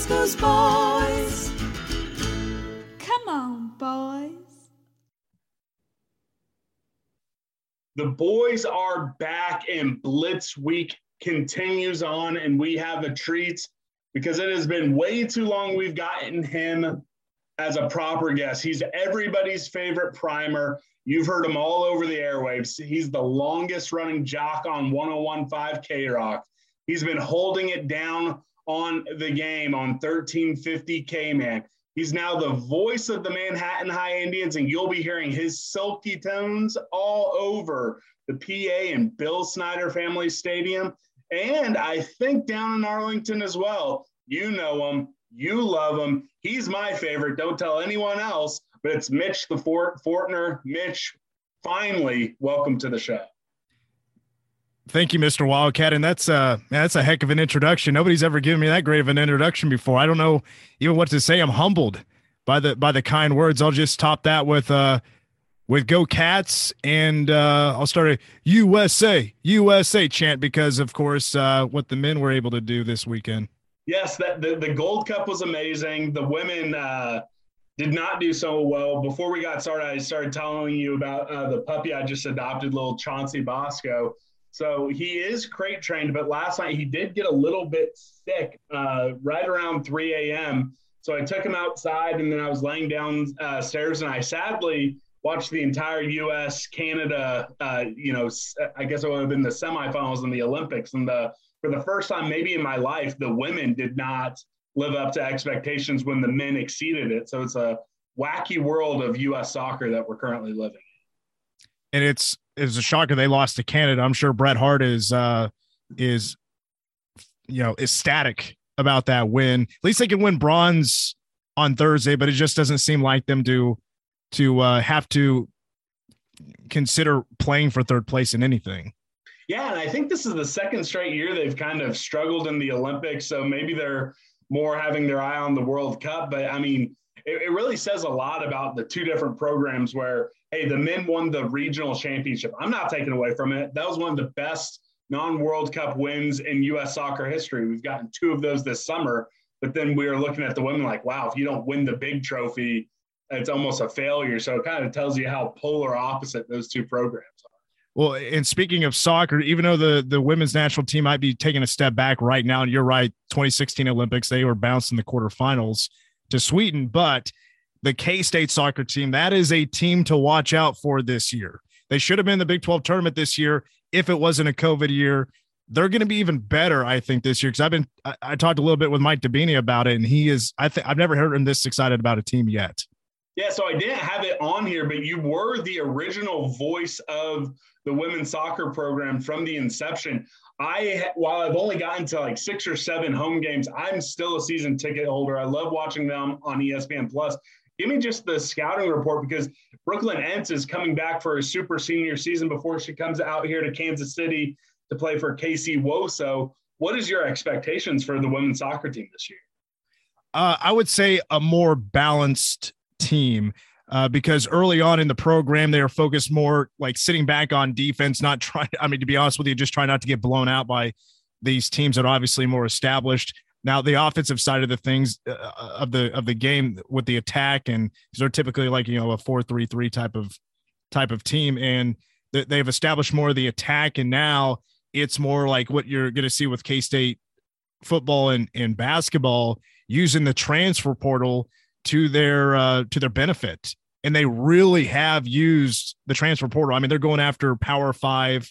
Ooh, boys. Come on, boys. The boys are back and Blitz Week continues on, and we have a treat because it has been way too long we've gotten him as a proper guest. He's everybody's favorite primer. You've heard him all over the airwaves. He's the longest running jock on 1015 K Rock. He's been holding it down on the game on 1350 K Man. He's now the voice of the Manhattan High Indians, and you'll be hearing his silky tones all over the PA and Bill Snyder Family Stadium. And I think down in Arlington as well. You know him, you love him. He's my favorite. Don't tell anyone else, but it's Mitch the Fort Fortner. Mitch, finally, welcome to the show. Thank you, Mr. Wildcat. And that's uh that's a heck of an introduction. Nobody's ever given me that great of an introduction before. I don't know even what to say. I'm humbled by the by the kind words. I'll just top that with uh with Go Cats and uh I'll start a USA USA chant because of course uh what the men were able to do this weekend. Yes, that the, the Gold Cup was amazing. The women uh did not do so well. Before we got started, I started telling you about uh, the puppy I just adopted, little Chauncey Bosco. So he is crate trained, but last night he did get a little bit sick uh, right around 3 a.m. So I took him outside and then I was laying downstairs uh, stairs and I sadly watched the entire U.S. Canada. Uh, you know, I guess it would have been the semifinals in the Olympics, and the for the first time maybe in my life, the women did not live up to expectations when the men exceeded it. So it's a wacky world of U.S. soccer that we're currently living and it's it's a shocker they lost to Canada. I'm sure Bret Hart is uh is you know ecstatic about that win. At least they can win bronze on Thursday, but it just doesn't seem like them to to uh, have to consider playing for third place in anything. Yeah, and I think this is the second straight year they've kind of struggled in the Olympics, so maybe they're more having their eye on the World Cup. But I mean, it, it really says a lot about the two different programs where, hey, the men won the regional championship. I'm not taking away from it. That was one of the best non World Cup wins in U.S. soccer history. We've gotten two of those this summer. But then we are looking at the women like, wow, if you don't win the big trophy, it's almost a failure. So it kind of tells you how polar opposite those two programs are. Well, and speaking of soccer, even though the the women's national team might be taking a step back right now, and you're right, 2016 Olympics, they were bounced in the quarterfinals to Sweden, but the K State soccer team, that is a team to watch out for this year. They should have been in the Big 12 tournament this year if it wasn't a COVID year. They're going to be even better, I think, this year. Because I've been, I, I, talked a little bit with Mike Dabini about it, and he is, I think, I've never heard him this excited about a team yet. Yeah, so I didn't have it on here, but you were the original voice of the women's soccer program from the inception. I while I've only gotten to like six or seven home games, I'm still a season ticket holder. I love watching them on ESPN Plus. Give me just the scouting report because Brookelynn Entz is coming back for a super senior season before she comes out here to Kansas City to play for KC Woso. What is your expectations for the women's soccer team this year? Uh, I would say a more balanced team uh, because early on in the program they are focused more like sitting back on defense, not trying. I mean, to be honest with you, just try not to get blown out by these teams that are obviously more established. Now, the offensive side of the things uh, uh of the of the game with the attack, and they're typically like you know a four three three type of type of team, and they've established more of the attack, and now it's more like what you're going to see with K State football and, and basketball using the transfer portal to their uh, to their benefit, and they really have used the transfer portal. I mean, they're going after Power Five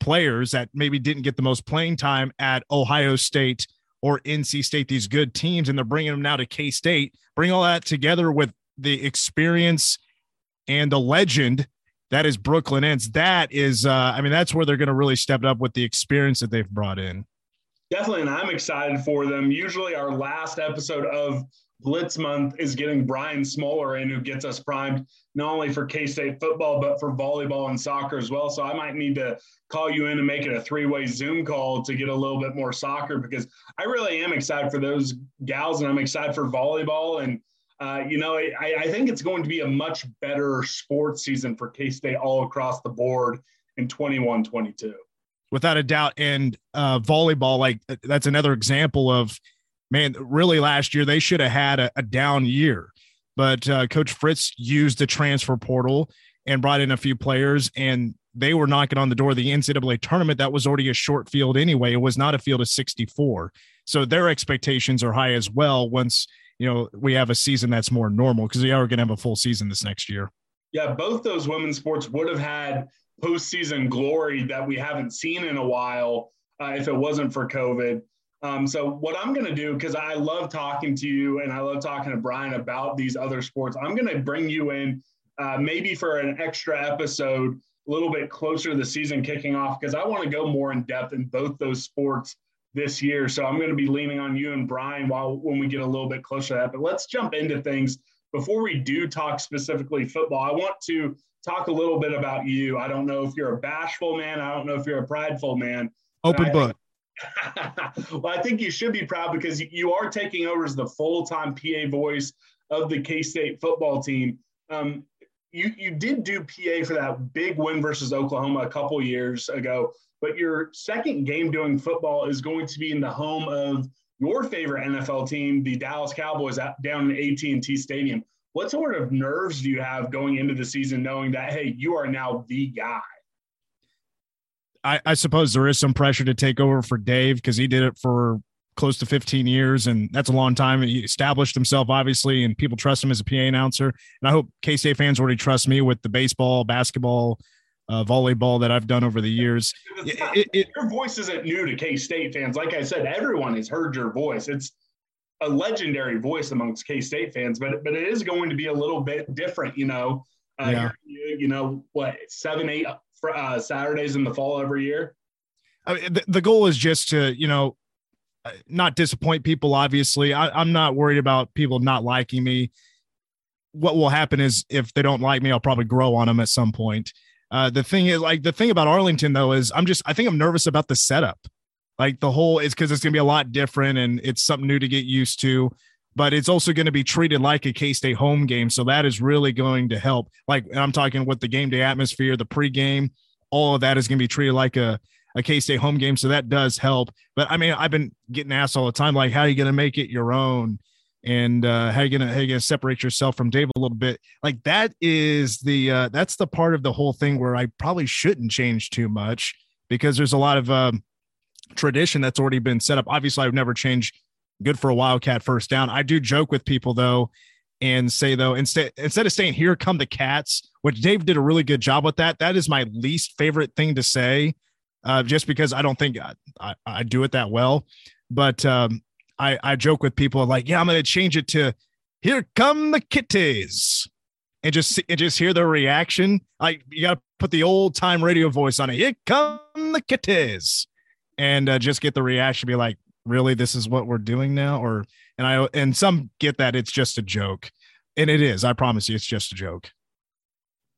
players that maybe didn't get the most playing time at Ohio State or NC State, these good teams, and they're bringing them now to K State. Bring all that together with the experience and the legend that is Brookelynn Entz. That is, uh, I mean, that's where they're going to really step up with the experience that they've brought in. Definitely, and I'm excited for them. Usually, our last episode of Blitz Month is getting Brian Smoller in, who gets us primed not only for K State football, but for volleyball and soccer as well. So I might need to call you in and make it a three way Zoom call to get a little bit more soccer because I really am excited for those gals and I'm excited for volleyball. And, uh, you know, I, I think it's going to be a much better sports season for K State all across the board in 21 22. Without a doubt. And uh, volleyball, like that's another example of, man, really last year they should have had a, a down year. But uh, Coach Fritz used the transfer portal and brought in a few players, and they were knocking on the door of the NCAA tournament. That was already a short field anyway. It was not a field of 64. So their expectations are high as well once, you know, we have a season that's more normal because we are going to have a full season this next year. Yeah, both those women's sports would have had postseason glory that we haven't seen in a while uh, if it wasn't for COVID. Um, so what I'm going to do, because I love talking to you and I love talking to Brian about these other sports, I'm going to bring you in uh, maybe for an extra episode, a little bit closer to the season kicking off, because I want to go more in depth in both those sports this year. So I'm going to be leaning on you and Brian while when we get a little bit closer to that. But let's jump into things before we do talk specifically football. I want to talk a little bit about you. I don't know if you're a bashful man. I don't know if you're a prideful man. Open book. well, I think you should be proud because you are taking over as the full time PA voice of the K State football team. Um, you, you did do PA for that big win versus Oklahoma a couple years ago, but your second game doing football is going to be in the home of your favorite NFL team, the Dallas Cowboys, down in AT&T Stadium. What sort of nerves do you have going into the season, knowing that hey, you are now the guy? I, I suppose there is some pressure to take over for Dave because he did it for close to 15 years, and that's a long time. He established himself, obviously, and people trust him as a PA announcer. And I hope K State fans already trust me with the baseball, basketball, uh, volleyball that I've done over the years. Not, it, it, your voice isn't new to K State fans. Like I said, everyone has heard your voice. It's a legendary voice amongst K State fans, but but it is going to be a little bit different, you know. Uh, yeah. you, you know what, seven, eight uh, Saturdays in the fall every year? I mean, the, the goal is just to, you know, uh, not disappoint people. Obviously, I, I'm not worried about people not liking me. What will happen is if they don't like me, I'll probably grow on them at some point. Uh, the thing is, like, the thing about Arlington though is I'm just, I think I'm nervous about the setup. Like the whole is because it's going to be a lot different and it's something new to get used to but it's also going to be treated like a K State home game. So that is really going to help. Like I'm talking with the game day atmosphere, the pregame, all of that is going to be treated like a, a K State home game. So that does help. But I mean, I've been getting asked all the time, like, how are you going to make it your own? And uh, how are you gonna how you gonna separate yourself from Dave a little bit? Like that is the uh, that's the part of the whole thing where I probably shouldn't change too much because there's a lot of um, tradition that's already been set up. Obviously, I've never changed good for a Wildcat first down. I do joke with people though and say though instead instead of saying here come the cats, which Dave did a really good job with that. That is my least favorite thing to say, uh, just because I don't think I, I, I do it that well. But um, I I joke with people like, yeah, I'm going to change it to here come the kitties. And just and just hear their reaction. Like you got to put the old time radio voice on it. Here come the kitties, and uh, just get the reaction. Be like, really this is what we're doing now or and i and some get that it's just a joke and it is i promise you it's just a joke.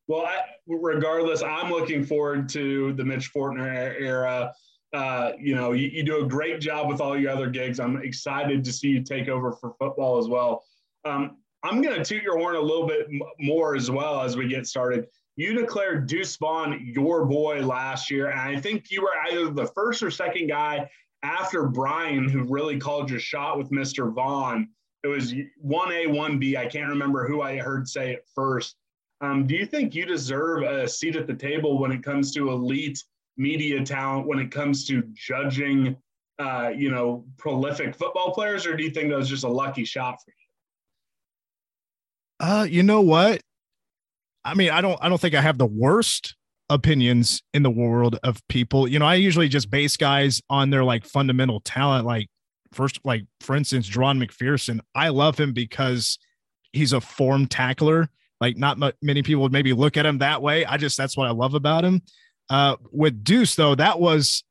Well I, regardless i'm looking forward to the mitch fortner era. Uh, you know you, you, do a great job with all your other gigs. I'm excited to see you take over for football as well. Um, i'm going to toot your horn a little bit more as well as we get started. You declared Deuce Vaughn your boy last year, and I think you were either the first or second guy after Brian, who really called your shot with Mr. Vaughn, it was 1A, 1B. I can't remember who I heard say it first. Um, do you think you deserve a seat at the table when it comes to elite media talent, when it comes to judging, uh, you know, prolific football players, or do you think that was just a lucky shot for you? Uh, you know what? I mean, I don't, I don't think I have the worst opinions in the world of people. You know, I usually just base guys on their like fundamental talent. Like first, like for instance, Jahron McPherson. I love him because he's a form tackler. Like not m- many people would maybe look at him that way. I just that's what I love about him. Uh, with Deuce though, that was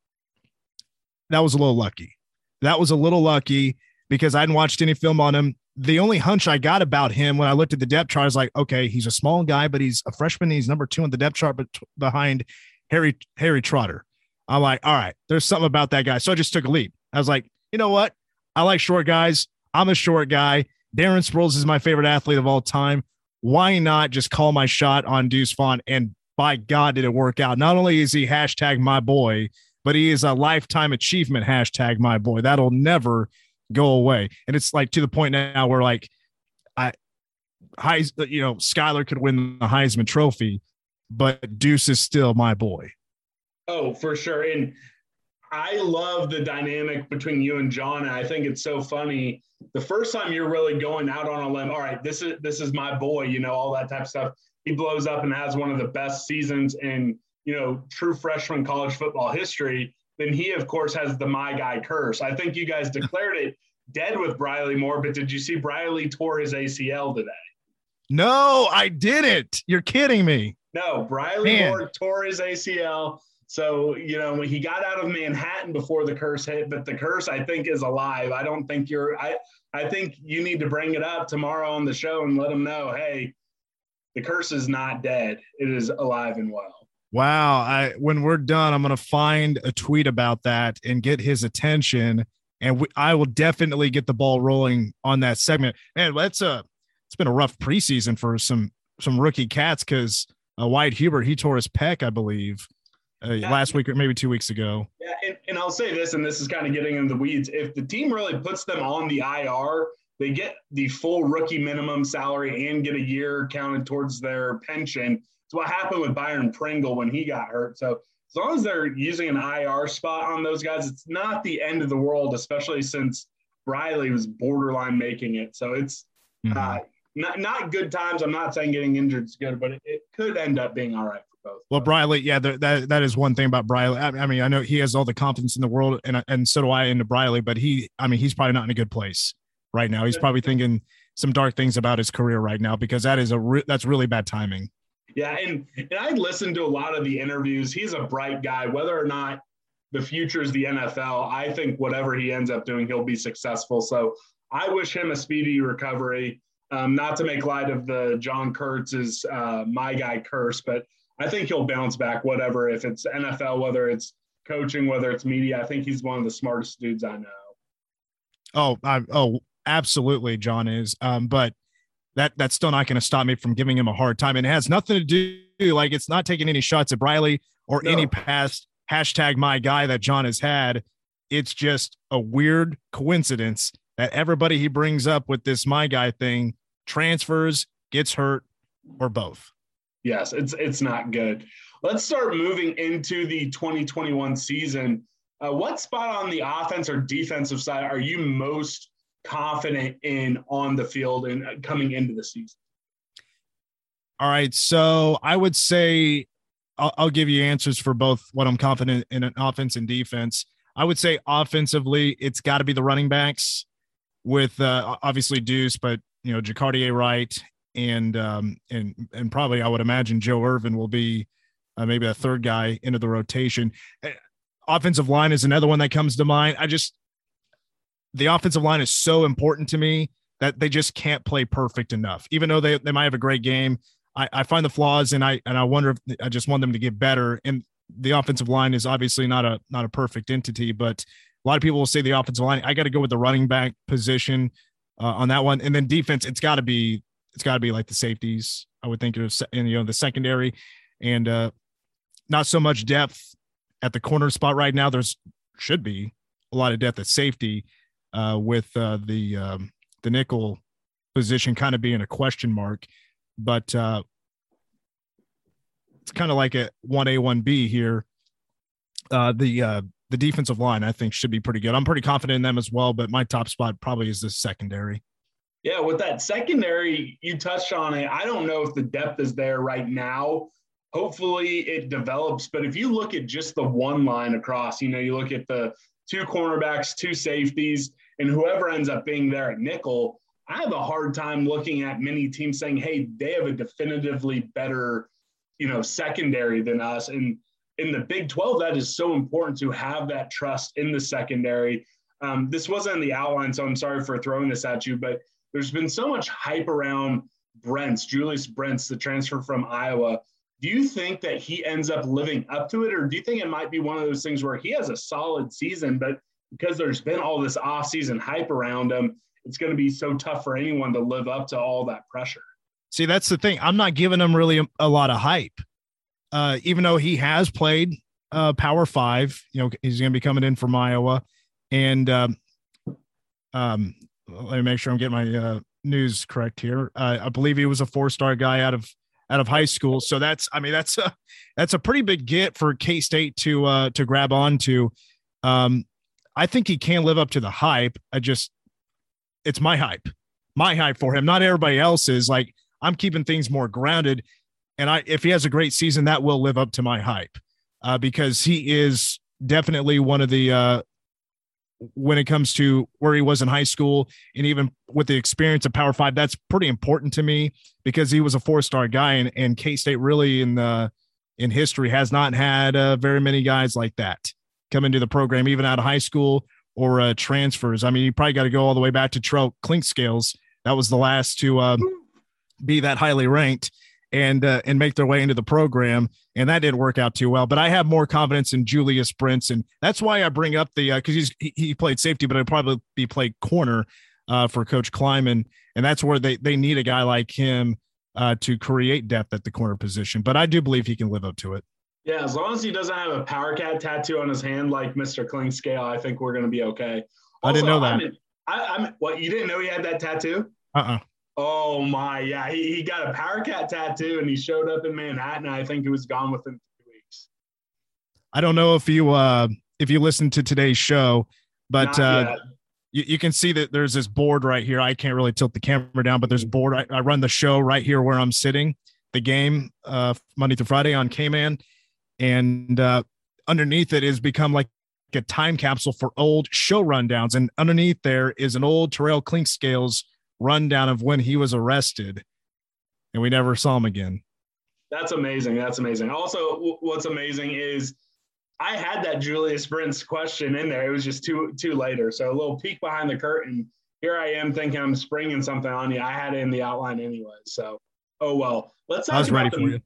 that was a little lucky. That was a little lucky because I hadn't watched any film on him. The only hunch I got about him when I looked at the depth chart is like, okay, he's a small guy, but he's a freshman. He's number two on the depth chart, but behind Harry Harry Trotter. I'm like, all right, there's something about that guy. So I just took a leap. I was like, you know what? I like short guys. I'm a short guy. Darren Sproles is my favorite athlete of all time. Why not just call my shot on Deuce Vaughn? And by God, did it work out? Not only is he hashtag my boy, but he is a lifetime achievement hashtag my boy. That'll never go away. And it's like to the point now where like I Heis, uh, you know, Skylar could win the Heisman Trophy, but Deuce is still my boy. Oh, for sure. And I love the dynamic between you and John. I think it's so funny. The first time you're really going out on a limb, all right, this is this is my boy, you know, all that type of stuff. He blows up and has one of the best seasons in, you know, true freshman college football history. Then he, of course, has the my guy curse. I think you guys declared it dead with Briley Moore, but did you see Briley tore his ACL today? No, I didn't. You're kidding me. No, Briley Man. Moore tore his ACL. So, you know, he got out of Manhattan before the curse hit, but the curse I think is alive. I don't think you're I I think you need to bring it up tomorrow on the show and let him know, hey, the curse is not dead. It is alive and well. Wow. I when we're done, I'm gonna find a tweet about that and get his attention. And we, I will definitely get the ball rolling on that segment. Man, that's a it's been a rough preseason for some some rookie cats because uh, Wyatt Hubert he tore his pec, I believe uh, yeah. last week or maybe two weeks ago. Yeah, and, and I'll say this, and this is kind of getting into the weeds. If the team really puts them on the IR, they get the full rookie minimum salary and get a year counted towards their pension. It's what happened with Byron Pringle when he got hurt. So as long as they're using an IR spot on those guys, it's not the end of the world, especially since Briley was borderline making it. So it's mm-hmm. uh, not not good times. I'm not saying getting injured is good, but it, it could end up being all right for both. Well, Briley, yeah, that that is one thing about Briley. I, I, mean, I know he has all the confidence in the world, and and so do I into Briley. But he, I mean, he's probably not in a good place right now. He's probably thinking some dark things about his career right now because that is a re- that's really bad timing. Yeah, and and I listened to a lot of the interviews. He's a bright guy, whether or not the future is the NFL. I think whatever he ends up doing, he'll be successful. So I wish him a speedy recovery. Um, not to make light of the John Kurtz's uh, my guy curse, but I think he'll bounce back, whatever. If it's NFL, whether it's coaching, whether it's media, I think he's one of the smartest dudes I know. Oh, I, oh, absolutely, John is. Um, but that that's still not going to stop me from giving him a hard time. And it has nothing to do like it's not taking any shots at Briley or no. any past hashtag my guy that John has had. It's just a weird coincidence that everybody he brings up with this my guy thing transfers, gets hurt, or both. Yes, it's it's not good. Let's start moving into the 2021 season. Uh, what spot on the offense or defensive side are you most confident in on the field and uh, coming into the season? All right, so I would say I'll, I'll give you answers for both what I'm confident in an offense and defense. I would say offensively, it's got to be the running backs with uh, obviously Deuce, but you know Jacardia Wright and um, and and probably I would imagine Joe Ervin will be uh, maybe a third guy into the rotation. Uh, offensive line is another one that comes to mind. I just the offensive line is so important to me that they just can't play perfect enough. Even though they, they might have a great game, I, I find the flaws and I and I wonder if I just want them to get better. And the offensive line is obviously not a not a perfect entity, but a lot of people will say the offensive line. I got to go with the running back position uh, on that one, and then defense. It's got to be it's got to be like the safeties. I would think of and you know the secondary, and uh, not so much depth at the corner spot right now. There's should be a lot of depth at safety uh, with uh, the um, the nickel position kind of being a question mark, but uh, it's kind of like a one A one B here. Uh, the uh, the defensive line I think should be pretty good. I'm pretty confident in them as well, but my top spot probably is the secondary. Yeah, with that secondary, you touched on it. I don't know if the depth is there right now. Hopefully it develops. But if you look at just the one line across, you know, you look at the two cornerbacks, two safeties, and whoever ends up being there at nickel, I have a hard time looking at many teams saying, hey, they have a definitively better, you know, secondary than us. And in the Big 12, that is so important to have that trust in the secondary. Um, this wasn't in the outline, so I'm sorry for throwing this at you, but there's been so much hype around Brents, Julius Brents, the transfer from Iowa. Do you think that he ends up living up to it, or do you think it might be one of those things where he has a solid season, but because there's been all this off-season hype around him, it's going to be so tough for anyone to live up to all that pressure? See, that's the thing. I'm not giving him really a, a lot of hype, uh, even though he has played uh, Power Five. You know, he's going to be coming in from Iowa, and um, um, let me make sure I'm getting my uh, news correct here. Uh, I believe he was a four star guy out of out of high school. So that's I mean that's a that's a pretty big get for K State to uh, to grab onto. Um, I think he can live up to the hype. I just it's my hype, my hype for him, not everybody else's. Like I'm keeping things more grounded, and I if he has a great season, that will live up to my hype uh, because he is definitely one of the uh, when it comes to where he was in high school and even with the experience of Power Five, that's pretty important to me because he was a four star guy and, and K State really in the in history has not had uh, very many guys like that come into the program, even out of high school or uh, transfers. I mean, you probably got to go all the way back to Terrell Clinkscales. That was the last to uh, be that highly ranked and uh, and make their way into the program. And that didn't work out too well. But I have more confidence in Julius Brents, and that's why I bring up the because uh, he's he, he, played safety, but I'd probably be played corner uh, for Coach Klieman, and that's where they they need a guy like him uh, to create depth at the corner position. But I do believe he can live up to it. Yeah, as long as he doesn't have a power cat tattoo on his hand like Mr. Clinkscales, I think we're going to be okay. Also, I didn't know that. I'm, I, am what you didn't know he had that tattoo? Uh uh-uh. uh Oh my, yeah. He, he got a Power Cat tattoo and he showed up in Manhattan. I think he was gone within two weeks. I don't know if you uh if you listened to today's show, but uh you, you, can see that there's this board right here. I can't really tilt the camera down, but there's a board. I, I run the show right here where I'm sitting, the game uh Monday through Friday on K-Man. And uh underneath it is become like a time capsule for old show rundowns. And underneath there is an old Terrell Clinkscales rundown of when he was arrested, and we never saw him again. That's amazing. That's amazing. Also, what's amazing is I had that Julius Brents question in there. It was just too too later. So a little peek behind the curtain. Here I am thinking I'm springing something on you. I had it in the outline anyway. So oh well. Let's talk I was about ready the, for you.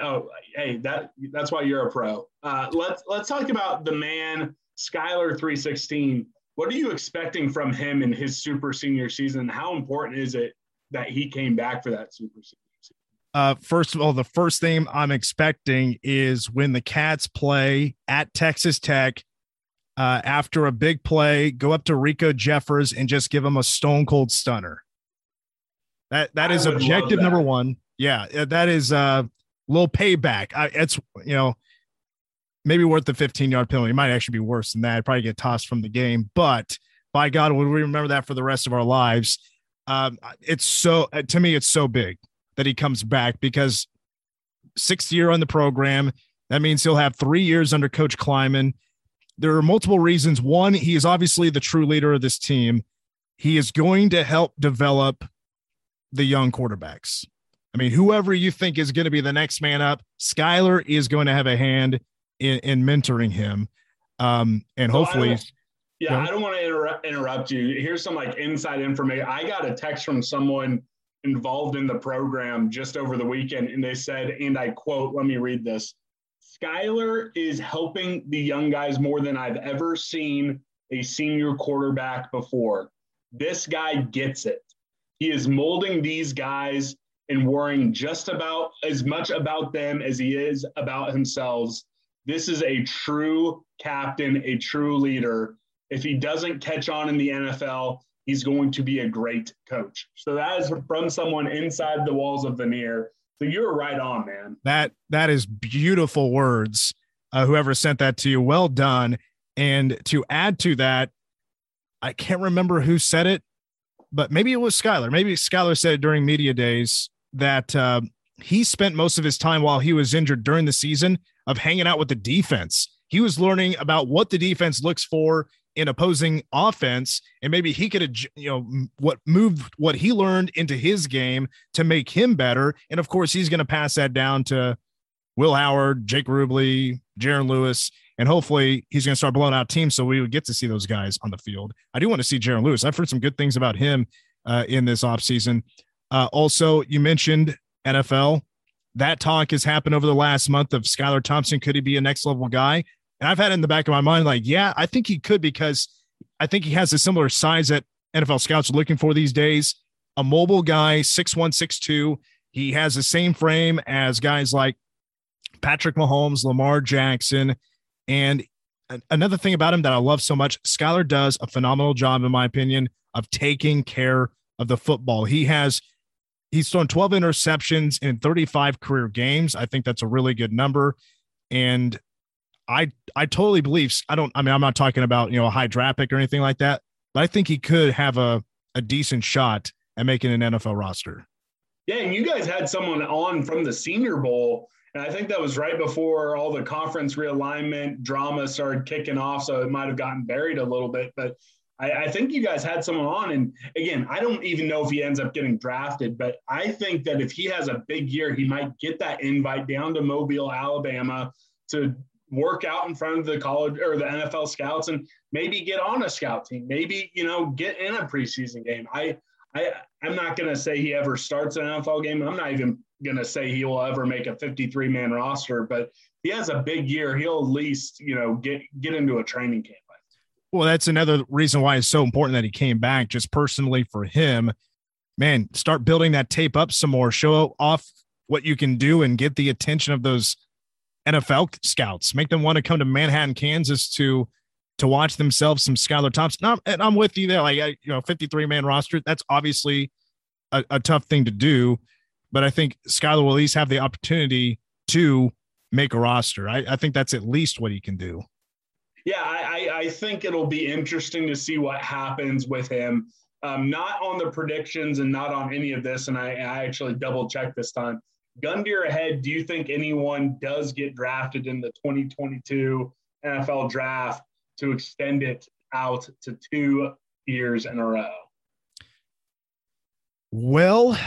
Oh, hey, that that's why you're a pro. Uh, let's let's talk about the man Skylar 316 what are you expecting from him in his super senior season? How important is it that he came back for that super senior season? Uh, first of all, the first thing I'm expecting is when the Cats play at Texas Tech uh, after a big play, go up to Riko Jeffers and just give him a stone cold stunner. That that is objective number one. Yeah, that is uh, little payback. I, it's you know maybe worth the 15 yard penalty. It might actually be worse than that. I'd probably get tossed from the game. But by God, will we remember that for the rest of our lives? Um, it's so uh, to me, it's so big that he comes back because sixth year on the program. That means he'll have three years under Coach Klieman. There are multiple reasons. One, he is obviously the true leader of this team. He is going to help develop the young quarterbacks. I mean, whoever you think is going to be the next man up, Skylar is going to have a hand in, in mentoring him. Um, and so hopefully, yeah, I don't want to interrupt, interrupt you. Here's some like inside information. I got a text from someone involved in the program just over the weekend, and they said, and I quote, let me read this. Skylar is helping the young guys more than I've ever seen a senior quarterback before. This guy gets it. He is molding these guys and worrying just about as much about them as he is about himself. This is a true captain, a true leader. If he doesn't catch on in the NFL, he's going to be a great coach. So that is from someone inside the walls of Vanier. So you're right on, man. That that is beautiful words. Uh, whoever sent that to you, well done. And to add to that, I can't remember who said it, but maybe it was Skylar. Maybe Skylar said it during media days that uh, he spent most of his time while he was injured during the season of hanging out with the defense. He was learning about what the defense looks for in opposing offense and maybe he could you know what moved what he learned into his game to make him better and of course he's going to pass that down to Will Howard, Jake Rubley, Jaron Lewis, and hopefully he's going to start blowing out teams so we would get to see those guys on the field. I do want to see Jaron Lewis. I've heard some good things about him uh, in this offseason. Uh, also, you mentioned NFL. That talk has happened over the last month of Skylar Thompson. Could he be a next level guy? And I've had it in the back of my mind, like, yeah, I think he could because I think he has a similar size that NFL scouts are looking for these days. A mobile guy, six one, six two. He has the same frame as guys like Patrick Mahomes, Lamar Jackson. And another thing about him that I love so much, Skylar does a phenomenal job, in my opinion, of taking care of the football. He has he's thrown 12 interceptions in 35 career games. I think that's a really good number. And I I totally believe I don't I mean I'm not talking about you know a high draft pick or anything like that, but I think he could have a a decent shot at making an NFL roster. Yeah, and you guys had someone on from the Senior Bowl, and I think that was right before all the conference realignment drama started kicking off, so it might have gotten buried a little bit. But I, I think you guys had someone on, and again, I don't even know if he ends up getting drafted, but I think that if he has a big year, he might get that invite down to Mobile, Alabama, to work out in front of the college or the NFL scouts and maybe get on a scout team, maybe, you know, get in a preseason game. I, I, I'm not going to say he ever starts an NFL game. I'm not even going to say he will ever make a 53 man roster, but he has a big year. He'll at least, you know, get, get into a training camp. Well, that's another reason why it's so important that he came back just personally for him. Man, start building that tape up some more, show off what you can do and get the attention of those NFL scouts, make them want to come to Manhattan, Kansas to to watch themselves some Skylar Thompson. No, and I'm with you there. Like, you know, 53 man roster, that's obviously a, a, tough thing to do. But I think Skylar will at least have the opportunity to make a roster. I, I think that's at least what he can do. Yeah, I, I think it'll be interesting to see what happens with him. Um, not on the predictions and not on any of this. And I, I actually double checked this time gun to your head, do you think anyone does get drafted in the 2022 NFL draft to extend it out to two years in a row? Well,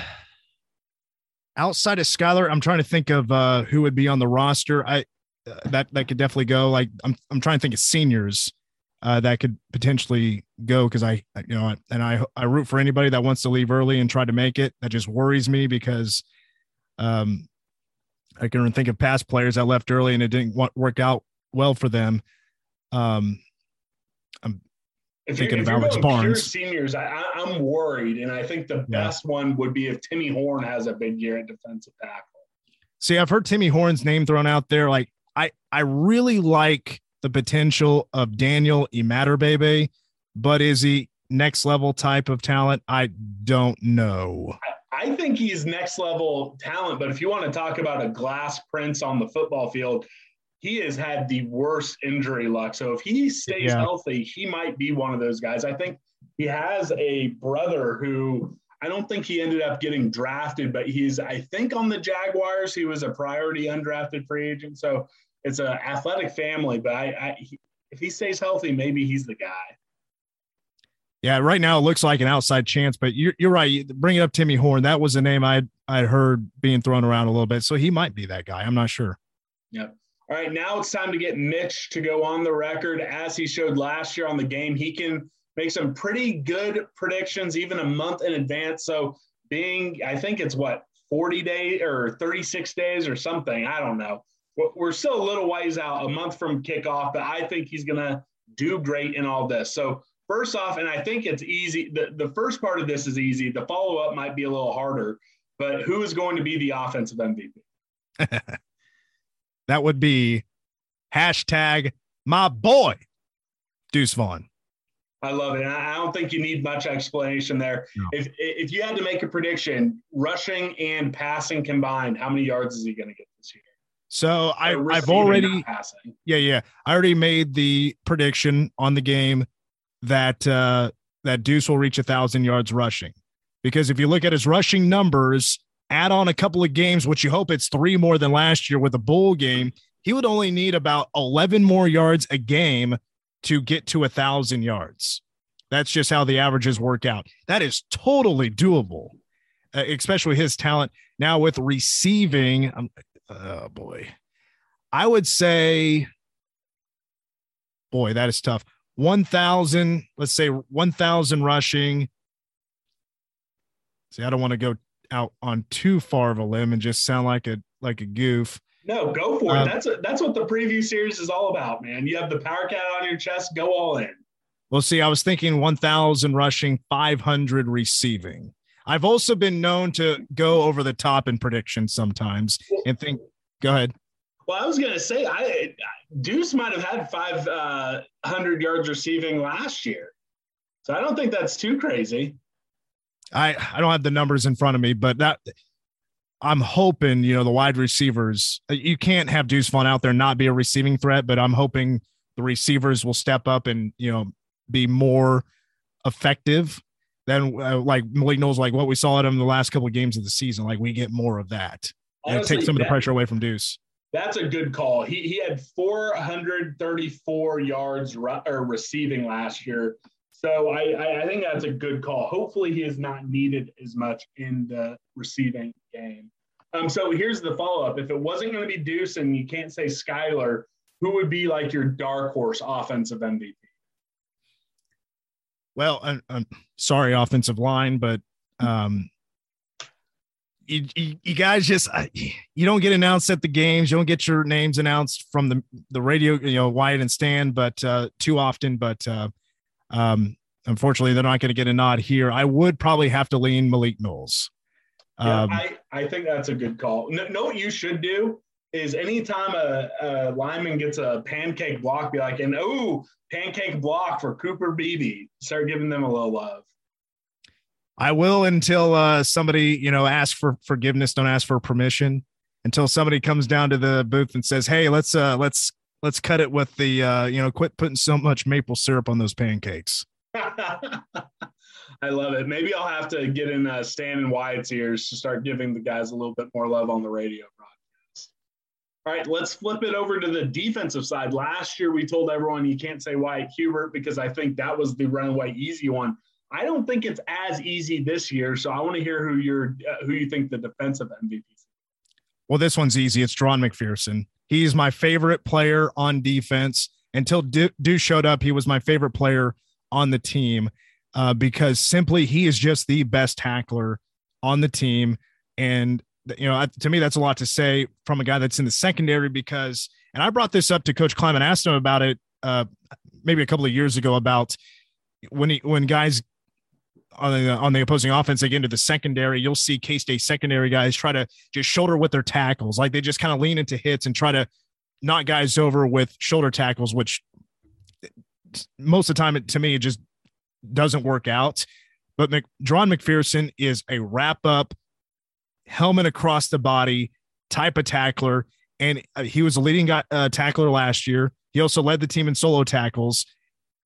outside of Skylar, I'm trying to think of uh, who would be on the roster. I that that could definitely go. Like I'm I'm trying to think of seniors uh, that could potentially go because I you know and I I root for anybody that wants to leave early and try to make it. That just worries me because um, I can think of past players that left early and it didn't work out well for them. Um, I'm if thinking of Alex Barnes. Seniors, I, am worried, and I think the yeah. best one would be if Timmy Horne has a big year at defensive tackle. See, I've heard Timmy Horne's name thrown out there. Like, I I really like the potential of Daniel Imatorbhebhe, but is he next level type of talent? I don't know. I think he's next level talent. But if you want to talk about a glass prince on the football field, he has had the worst injury luck. So if he stays yeah. healthy, he might be one of those guys. I think he has a brother who I don't think he ended up getting drafted, but he's I think on the Jaguars. He was a priority undrafted free agent. So it's an athletic family. But I, I he, if he stays healthy, maybe he's the guy. Yeah, right now it looks like an outside chance, but you're, you're right. Bringing up Timmy Horne, that was a name I'd I'd heard being thrown around a little bit, so he might be that guy. I'm not sure. Yep. All right, now it's time to get Mitch to go on the record as he showed last year on the game. He can make some pretty good predictions even a month in advance. So being, I think it's what 40 days or 36 days or something. I don't know. We're still a little ways out, a month from kickoff, but I think he's gonna do great in all this. So First off, and I think it's easy. The, the first part of this is easy. The follow up might be a little harder, but who is going to be the offensive MVP? that would be hashtag my boy, Deuce Vaughn. I love it. I don't think you need much explanation there. No. If if you had to make a prediction, rushing and passing combined, how many yards is he going to get this year? So I, I've already, yeah, yeah, I already made the prediction on the game that uh, that Deuce will reach a thousand yards rushing. Because if you look at his rushing numbers, add on a couple of games, which you hope it's three more than last year with a bowl game, he would only need about 11 more yards a game to get to a thousand yards. That's just how the averages work out. That is totally doable, uh, especially his talent. Now with receiving, um, oh boy, I would say boy, that is tough. 1,000, let's say 1,000 rushing. See, I don't want to go out on too far of a limb and just sound like a like a goof. No, go for Um, it. That's a, that's what the preview series is all about, man. You have the power cat on your chest. Go all in. Well, see, I was thinking 1,000 rushing, 500 receiving. I've also been known to go over the top in predictions sometimes and think, go ahead. Well, I was gonna say, I Deuce might have had five uh, yards receiving last year, so I don't think that's too crazy. I, I don't have the numbers in front of me, but that I'm hoping, you know, the wide receivers, you can't have Deuce Vaughn out there not be a receiving threat, but I'm hoping the receivers will step up and, you know, be more effective than uh, like Malik Knowles, like what we saw at him the last couple of games of the season. Like we get more of that and take some of the pressure away from Deuce. That's a good call. He he had 434 yards or receiving last year, so I, I think that's a good call. Hopefully, he is not needed as much in the receiving game. Um, so here's the follow up. If it wasn't going to be Deuce and you can't say Skylar, who would be like your dark horse offensive MVP? Well, I'm, I'm sorry, offensive line, but um, you, you, you guys just you don't get announced at the games. You don't get your names announced from the the radio, you know, Wyatt and Stan, but uh, too often. But uh, um, unfortunately, they're not going to get a nod here. I would probably have to lean Malik Knowles. Yeah, Um, I, I think that's a good call. No, know what you should do is anytime a, a lineman gets a pancake block, be like, and oh, pancake block for Cooper Beebe. Start giving them a little love. I will until uh, somebody, you know, ask for forgiveness. Don't ask for permission until somebody comes down to the booth and says, "Hey, let's uh, let's let's cut it with the, uh, you know, quit putting so much maple syrup on those pancakes." I love it. Maybe I'll have to get in uh, Stan and Wyatt's ears to start giving the guys a little bit more love on the radio broadcast. All right, let's flip it over to the defensive side. Last year, we told everyone you can't say Wyatt Hubert because I think that was the runaway easy one. I don't think it's as easy this year, so I want to hear who you're uh, who you think the defensive MVP is. Well, this one's easy. It's Jahron McPherson. He's my favorite player on defense. Until Deuce showed up, he was my favorite player on the team uh, because simply he is just the best tackler on the team. And, you know, to me, that's a lot to say from a guy that's in the secondary because, and I brought this up to Coach Klieman, asked him about it uh, maybe a couple of years ago about when he, when guys on the on the opposing offense again to the secondary. You'll see k-state secondary guys try to just shoulder with their tackles. Like they just kind of lean into hits and try to knock guys over with shoulder tackles which most of the time it, to me it just doesn't work out. But Mc, Jahron McPherson is a wrap up helmet across the body type of tackler and uh, he was a leading guy, uh, tackler last year. He also led the team in solo tackles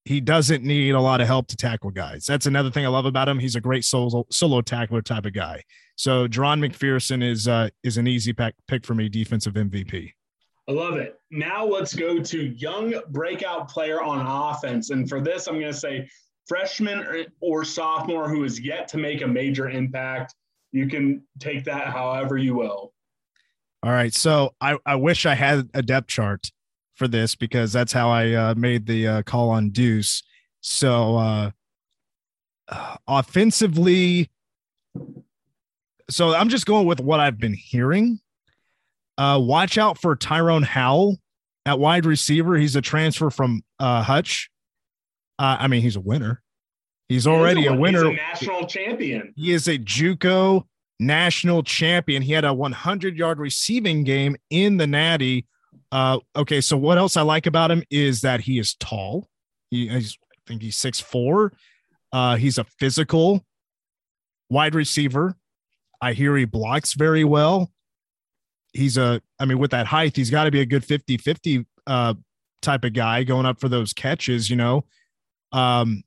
he doesn't need a lot of help to tackle guys. That's another thing I love about him. He's a great solo solo tackler type of guy. So Jahron McPherson is uh, is an easy pack, pick for me, defensive MVP. I love it. Now let's go to young breakout player on offense, and for this, I'm going to say freshman or, or sophomore who is yet to make a major impact. You can take that however you will. All right. So I, I wish I had a depth chart for this because that's how I uh, made the uh, call on Deuce. So uh, uh, offensively, so I'm just going with what I've been hearing. Uh, watch out for Tyrone Howell at wide receiver. He's a transfer from uh, Hutch. Uh, I mean, he's a winner. He's already He's a winner. He's a national champion. He is a JUCO national champion. He had a 100 yard receiving game in the Natty. Uh, okay, so what else I like about him is that he is tall. He, I think he's six four. Uh, he's a physical wide receiver. I hear he blocks very well. He's a, I mean, with that height, he's got to be a good 50 50 uh, type of guy going up for those catches, you know. Um,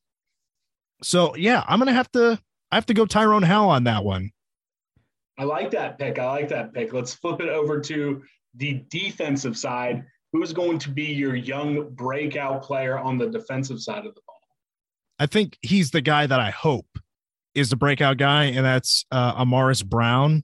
so yeah, I'm gonna have to I have to go Tyrone Howell on that one. I like that pick. I like that pick. Let's flip it over to the defensive side. Who's going to be your young breakout player on the defensive side of the ball? I think he's the guy that I hope is the breakout guy, and that's uh, Amaris Brown,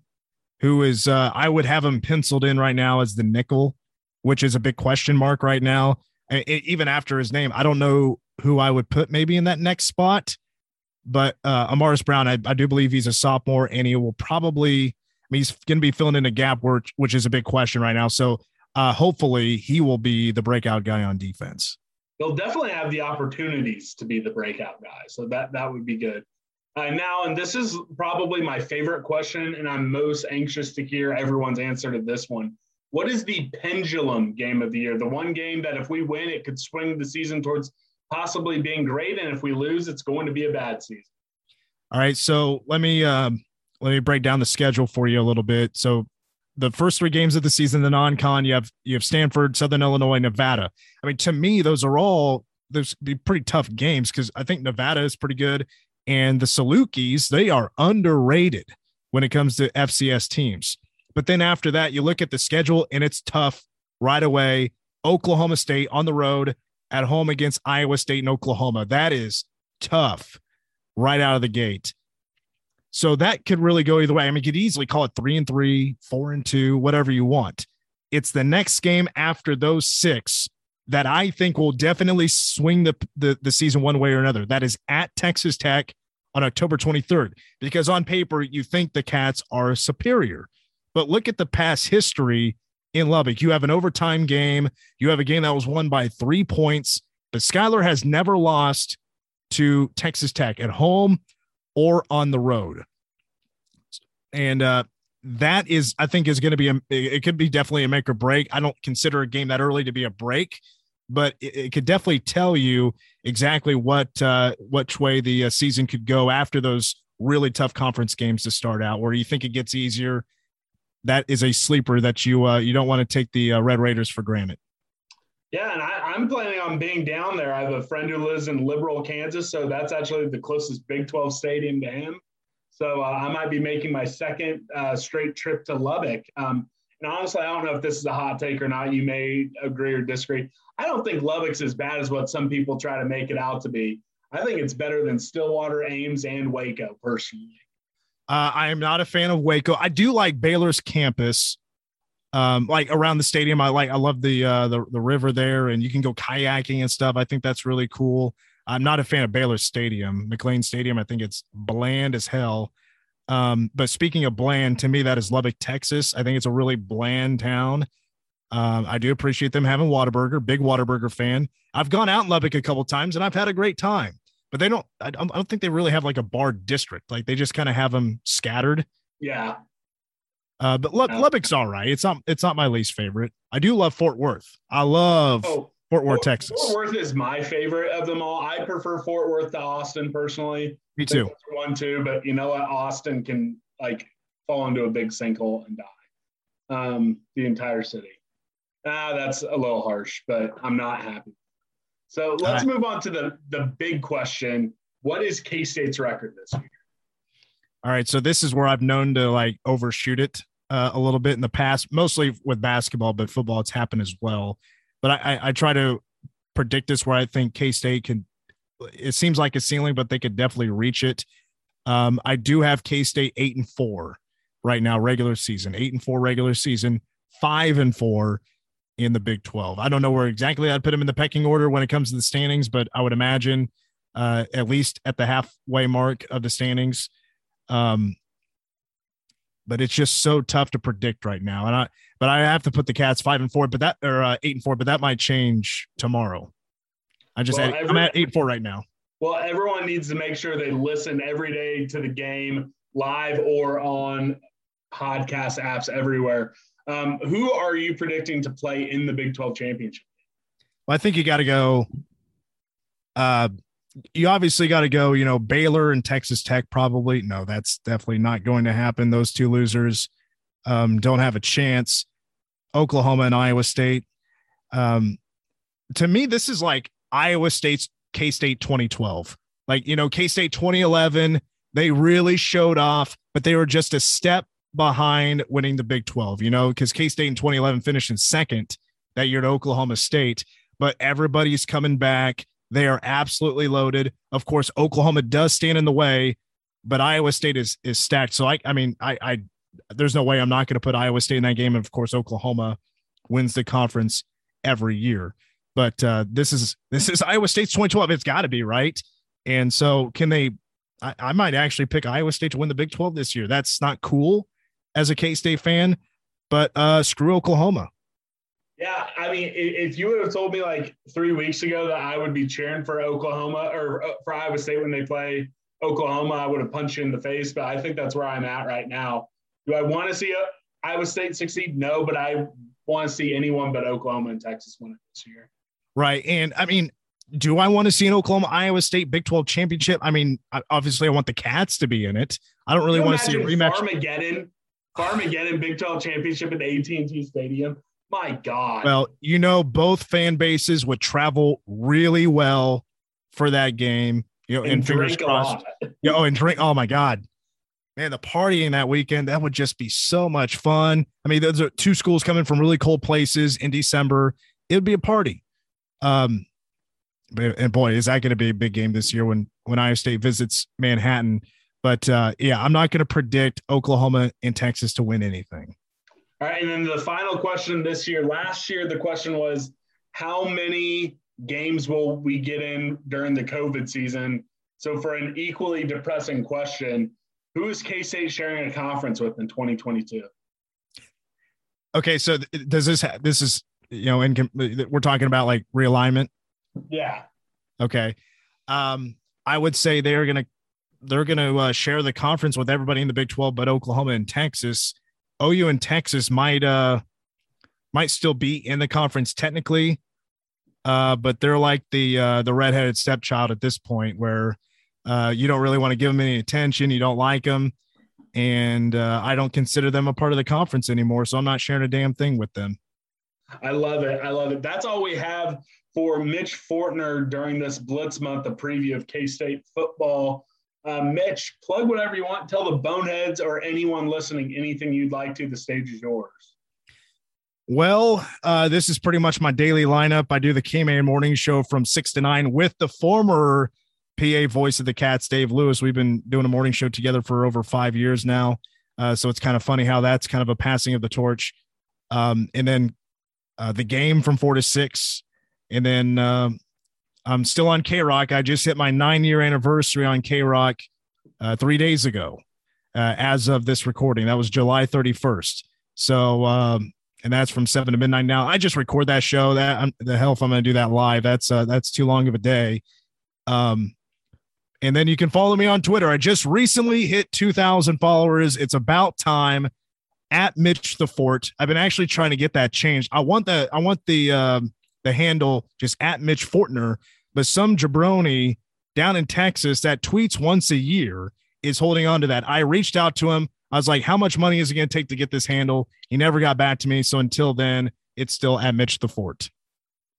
who is uh, I would have him penciled in right now as the nickel, which is a big question mark right now. even after his name, I don't know who I would put maybe in that next spot. But uh, Amaris Brown, I, I do believe he's a sophomore, and he will probably. Mean, he's going to be filling in a gap, which which is a big question right now. So uh, hopefully, he will be the breakout guy on defense. They'll definitely have the opportunities to be the breakout guy, so that that would be good. Uh, now, and this is probably my favorite question, and I'm most anxious to hear everyone's answer to this one. What is the pendulum game of the year? The one game that if we win, it could swing the season towards possibly being great, and if we lose, it's going to be a bad season. All right, so let me um, let me break down the schedule for you a little bit. So the first three games of the season, the non-con, you have you have Stanford, Southern Illinois, Nevada. I mean, to me, those are all those be pretty tough games because I think Nevada is pretty good, and the Salukis they are underrated when it comes to FCS teams. But then after that, you look at the schedule and it's tough right away. Oklahoma State on the road at home against Iowa State and Oklahoma. That is tough right out of the gate. So that could really go either way. I mean, you could easily call it three and three, four and two, whatever you want. It's the next game after those six that I think will definitely swing the, the, the season one way or another. That is at Texas Tech on October 23rd, because on paper, you think the Cats are superior. But look at the past history in Lubbock. You have an overtime game, you have a game that was won by three points, but Skylar has never lost to Texas Tech at home or on the road. And uh, that is, I think, is going to be a, it could be definitely a make or break. I don't consider a game that early to be a break, but it, it could definitely tell you exactly what uh, which way the uh, season could go after those really tough conference games to start out, where you think it gets easier that is a sleeper that you uh, you don't want to take the uh, Red Raiders for granted. Yeah, and I, am planning on being down there. I have a friend who lives in Liberal, Kansas, so that's actually the closest Big 12 stadium to him. So uh, I might be making my second uh, straight trip to Lubbock. Um, and honestly, I don't know if this is a hot take or not. You may agree or disagree. I don't think Lubbock's as bad as what some people try to make it out to be. I think it's better than Stillwater, Ames, and Waco, personally. Uh, I am not a fan of Waco. I do like Baylor's campus, um, like around the stadium. I like, I love the uh, the the river there, and you can go kayaking and stuff. I think that's really cool. I'm not a fan of Baylor Stadium, McLane Stadium. I think it's bland as hell. Um, but speaking of bland, to me, that is Lubbock, Texas. I think it's a really bland town. Um, I do appreciate them having Whataburger, big Whataburger fan. I've gone out in Lubbock a couple times and I've had a great time but they don't. I don't, I don't think they really have like a bar district. Like they just kind of have them scattered. Yeah. Uh, but. Lubbock's all right. It's not. It's not my least favorite. I do love Fort Worth. I love oh, Fort Worth, Fort, Texas. Fort Worth is my favorite of them all. I prefer Fort Worth to Austin personally. Me too. One two, but you know what? Austin can like fall into a big sinkhole and die. Um, the entire city. Ah, that's a little harsh, but I'm not happy. So let's move on to the the big question. What is K State's record this year? All right, so this is where I've known to like overshoot it uh, a little bit in the past, mostly with basketball, but football it's happened as well. But I, I, I try to predict this where I think K State can. It seems like a ceiling, but they could definitely reach it. Um, I do have K State eight and four right now, regular season, eight and four regular season, five and four in the Big 12. I don't know where exactly I'd put them in the pecking order when it comes to the standings, but I would imagine uh, at least at the halfway mark of the standings. Um, but it's just so tough to predict right now. And I, but I have to put the Cats five and four, but that or uh, eight and four, but that might change tomorrow. I just well, every, I'm at eight and four right now. Well, everyone needs to make sure they listen every day to the game live or on podcast apps everywhere. Um, who are you predicting to play in the Big 12 championship? Well, I think you got to go. Uh, you obviously got to go, you know, Baylor and Texas Tech probably. No, that's definitely not going to happen. Those two losers um, don't have a chance. Oklahoma and Iowa State. Um, to me, this is like Iowa State's K State 2012. Like, you know, K State 2011, they really showed off, but they were just a step behind winning the Big 12, you know, because K State in 2011 finished in second that year to Oklahoma State, but everybody's coming back. They are absolutely loaded. Of course, Oklahoma does stand in the way, but Iowa State is is stacked. So I I mean, I I there's no way I'm not going to put Iowa State in that game. And of course, Oklahoma wins the conference every year. But uh, this is this is Iowa State's 2012. It's got to be right. And so, can they? I, I might actually pick Iowa State to win the Big 12 this year. That's not cool as a K State fan, but uh, screw Oklahoma. Yeah, I mean, if you would have told me like three weeks ago that I would be cheering for Oklahoma or uh, for Iowa State when they play Oklahoma, I would have punched you in the face. But I think that's where I'm at right now. Do I want to see uh, Iowa State succeed? No, but I want to see anyone but Oklahoma and Texas win it this year. Right. And I mean, do I want to see an Oklahoma Iowa State Big 12 championship? I mean, obviously, I want the Cats to be in it. I don't really want to see a rematch. Farmageddon, Farmageddon Big 12 championship at the AT&T Stadium. My God. Well, you know, both fan bases would travel really well for that game. You know, and, and fingers crossed. You know, and drink. Oh my God. Man, the partying that weekend, that would just be so much fun. I mean, those are two schools coming from really cold places in December. It would be a party. Um, and boy, is that going to be a big game this year when when Iowa State visits Manhattan. But uh, yeah, I'm not going to predict Oklahoma and Texas to win anything. All right, and then the final question this year. Last year, the question was, how many games will we get in during the COVID season? So, for an equally depressing question, who is K State sharing a conference with in 2022? Okay, so does this ha- this is you know, in we're talking about like realignment. Yeah. Okay. Um, I would say they're gonna they're gonna uh, share the conference with everybody in the Big Twelve, but Oklahoma and Texas, OU and Texas might uh might still be in the conference technically, uh, but they're like the uh, the redheaded stepchild at this point, where uh, you don't really want to give them any attention, you don't like them, and uh, I don't consider them a part of the conference anymore, so I'm not sharing a damn thing with them. I love it. I love it. That's all we have for Mitch Fortner during this Blitz month, a preview of K State football. Uh, Mitch, plug whatever you want. Tell the boneheads or anyone listening anything you'd like to. The stage is yours. Well, uh, this is pretty much my daily lineup. I do the K Man morning show from six to nine with the former PA voice of the Cats, Dave Lewis. We've been doing a morning show together for over five years now. Uh, so it's kind of funny how that's kind of a passing of the torch. Um, and then uh, the game from four to six, and then uh, I'm still on K Rock. I just hit my nine year anniversary on K Rock uh, three days ago, uh, as of this recording. That was July 31st. So, um, and that's from seven to midnight. Now I just record that show. That I'm, the hell if I'm going to do that live. That's uh, that's too long of a day. Um, and then you can follow me on Twitter. I just recently hit 2,000 followers. It's about time at Mitch the Fort. I've been actually trying to get that changed. I want the I want the um, the handle just at Mitch Fortner, but some jabroni down in Texas that tweets once a year is holding on to that. I reached out to him. I was like, "How much money is it going to take to get this handle?" He never got back to me. So until then, it's still at Mitch the Fort.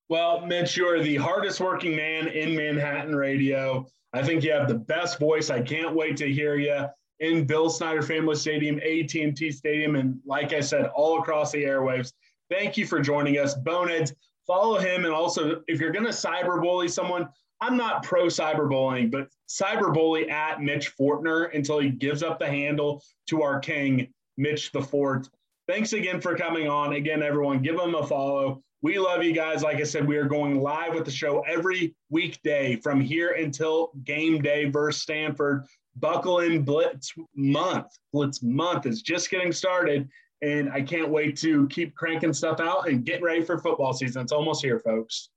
Well, Mitch, you are the hardest working man in Manhattan radio. I think you have the best voice. I can't wait to hear you in Bill Snyder Family Stadium, AT&T Stadium, and like I said, all across the airwaves. Thank you for joining us, Boneheads. Follow him, and also if you're going to cyberbully someone, I'm not pro cyberbullying, but cyberbully at Mitch Fortner until he gives up the handle to our king, Mitch the Fort. Thanks again for coming on. Again, everyone, give him a follow. We love you guys. Like I said, we are going live with the show every weekday from here until game day versus Stanford buckle in blitz month blitz month is just getting started and i can't wait to keep cranking stuff out and getting ready for football season. It's almost here folks.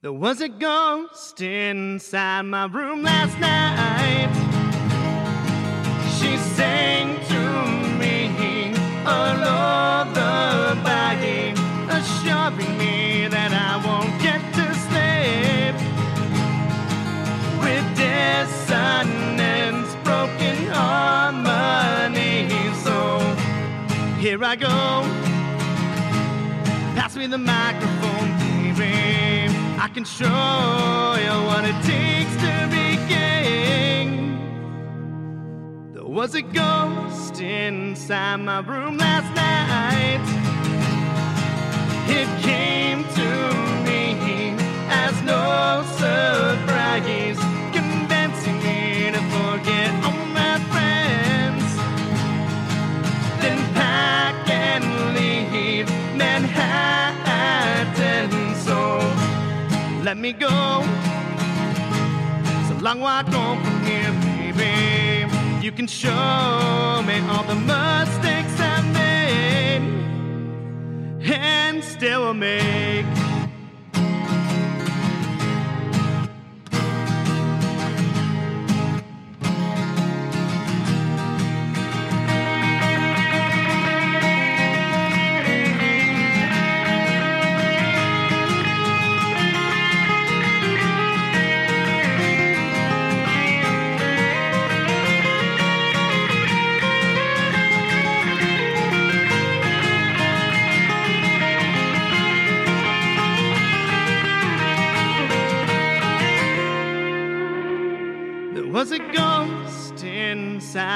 There was a ghost inside my room last night. She sang here I go. Pass me the microphone, baby. I can show you what it takes to be king. There was a ghost inside my room last night. It came to me as no surprise let me go. So long walk home from here, baby. You can show me all the mistakes I made and still make.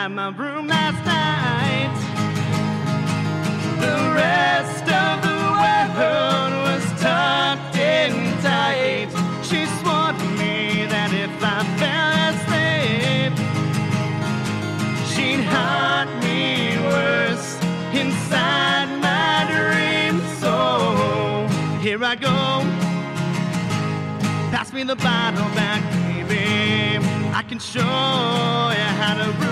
Inside my room last night. The rest of the world was tucked in tight. She swore to me that if I fell asleep, she'd haunt me worse inside my dreams. So here I go. Pass me the bottle back, baby. I can show you how to